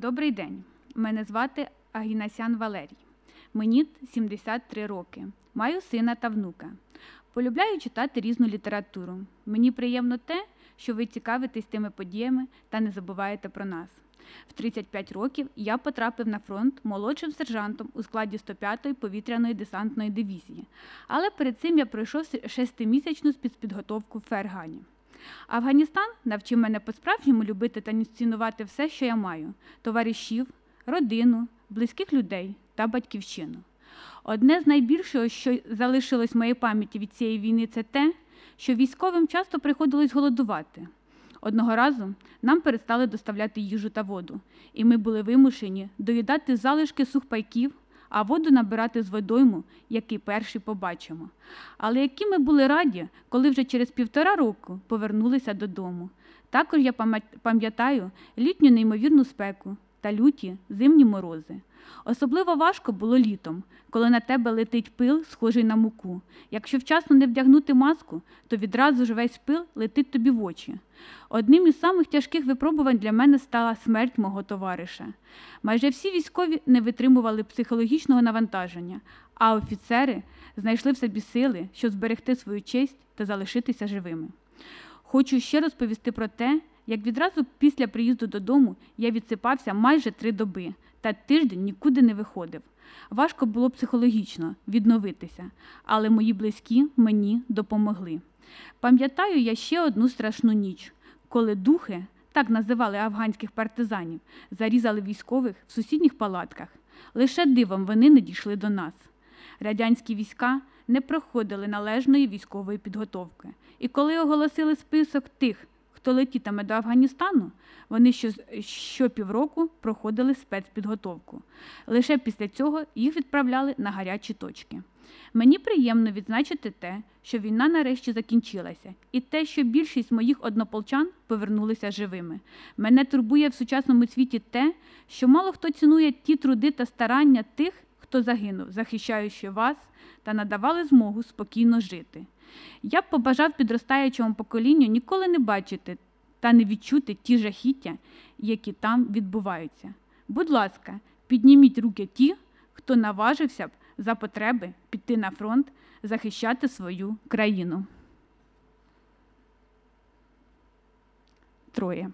Добрий день. Мене звати Агінасян Валерій. Мені 73 роки. Маю сина та внука. Полюбляю читати різну літературу. Мені приємно те, що ви цікавитесь тими подіями та не забуваєте про нас. В 35 років я потрапив на фронт молодшим сержантом у складі 105-ї повітряної десантної дивізії. Але перед цим я пройшов шестимісячну спецпідготовку в Фергані. Афганістан навчив мене по-справжньому любити та цінувати все, що я маю: товаришів, родину, близьких людей та батьківщину. Одне з найбільшого, що залишилось в моїй пам'яті від цієї війни, це те, що військовим часто приходилось голодувати. Одного разу нам перестали доставляти їжу та воду, і ми були вимушені доїдати залишки сухпайків, а воду набирати з водойму, який перший побачимо. Але які ми були раді, коли вже через півтора року повернулися додому. Також я пам'ятаю літню неймовірну спеку та люті зимні морози. Особливо важко було літом, коли на тебе летить пил, схожий на муку. Якщо вчасно не вдягнути маску, то відразу ж весь пил летить тобі в очі. Одним із самих тяжких випробувань для мене стала смерть мого товариша. Майже всі військові не витримували психологічного навантаження, а офіцери знайшли в собі сили, щоб зберегти свою честь та залишитися живими. Хочу ще розповісти про те, як відразу після приїзду додому я відсипався майже три доби та тиждень нікуди не виходив. Важко було психологічно відновитися, але мої близькі мені допомогли. Пам'ятаю я ще одну страшну ніч, коли духи, так називали афганських партизанів, зарізали військових в сусідніх палатках. Лише дивом вони не дійшли до нас. Радянські війська не проходили належної військової підготовки. І коли оголосили список тих, хто летітиме до Афганістану, вони щопівроку проходили спецпідготовку. Лише після цього їх відправляли на гарячі точки. Мені приємно відзначити те, що війна нарешті закінчилася, і те, що більшість моїх однополчан повернулися живими. Мене турбує в сучасному світі те, що мало хто цінує ті труди та старання тих, хто загинув, захищаючи вас та надавали змогу спокійно жити. Я б побажав підростаючому поколінню ніколи не бачити та не відчути ті жахіття, які там відбуваються. Будь ласка, підніміть руки ті, хто наважився б за потреби піти на фронт, захищати свою країну. Троє.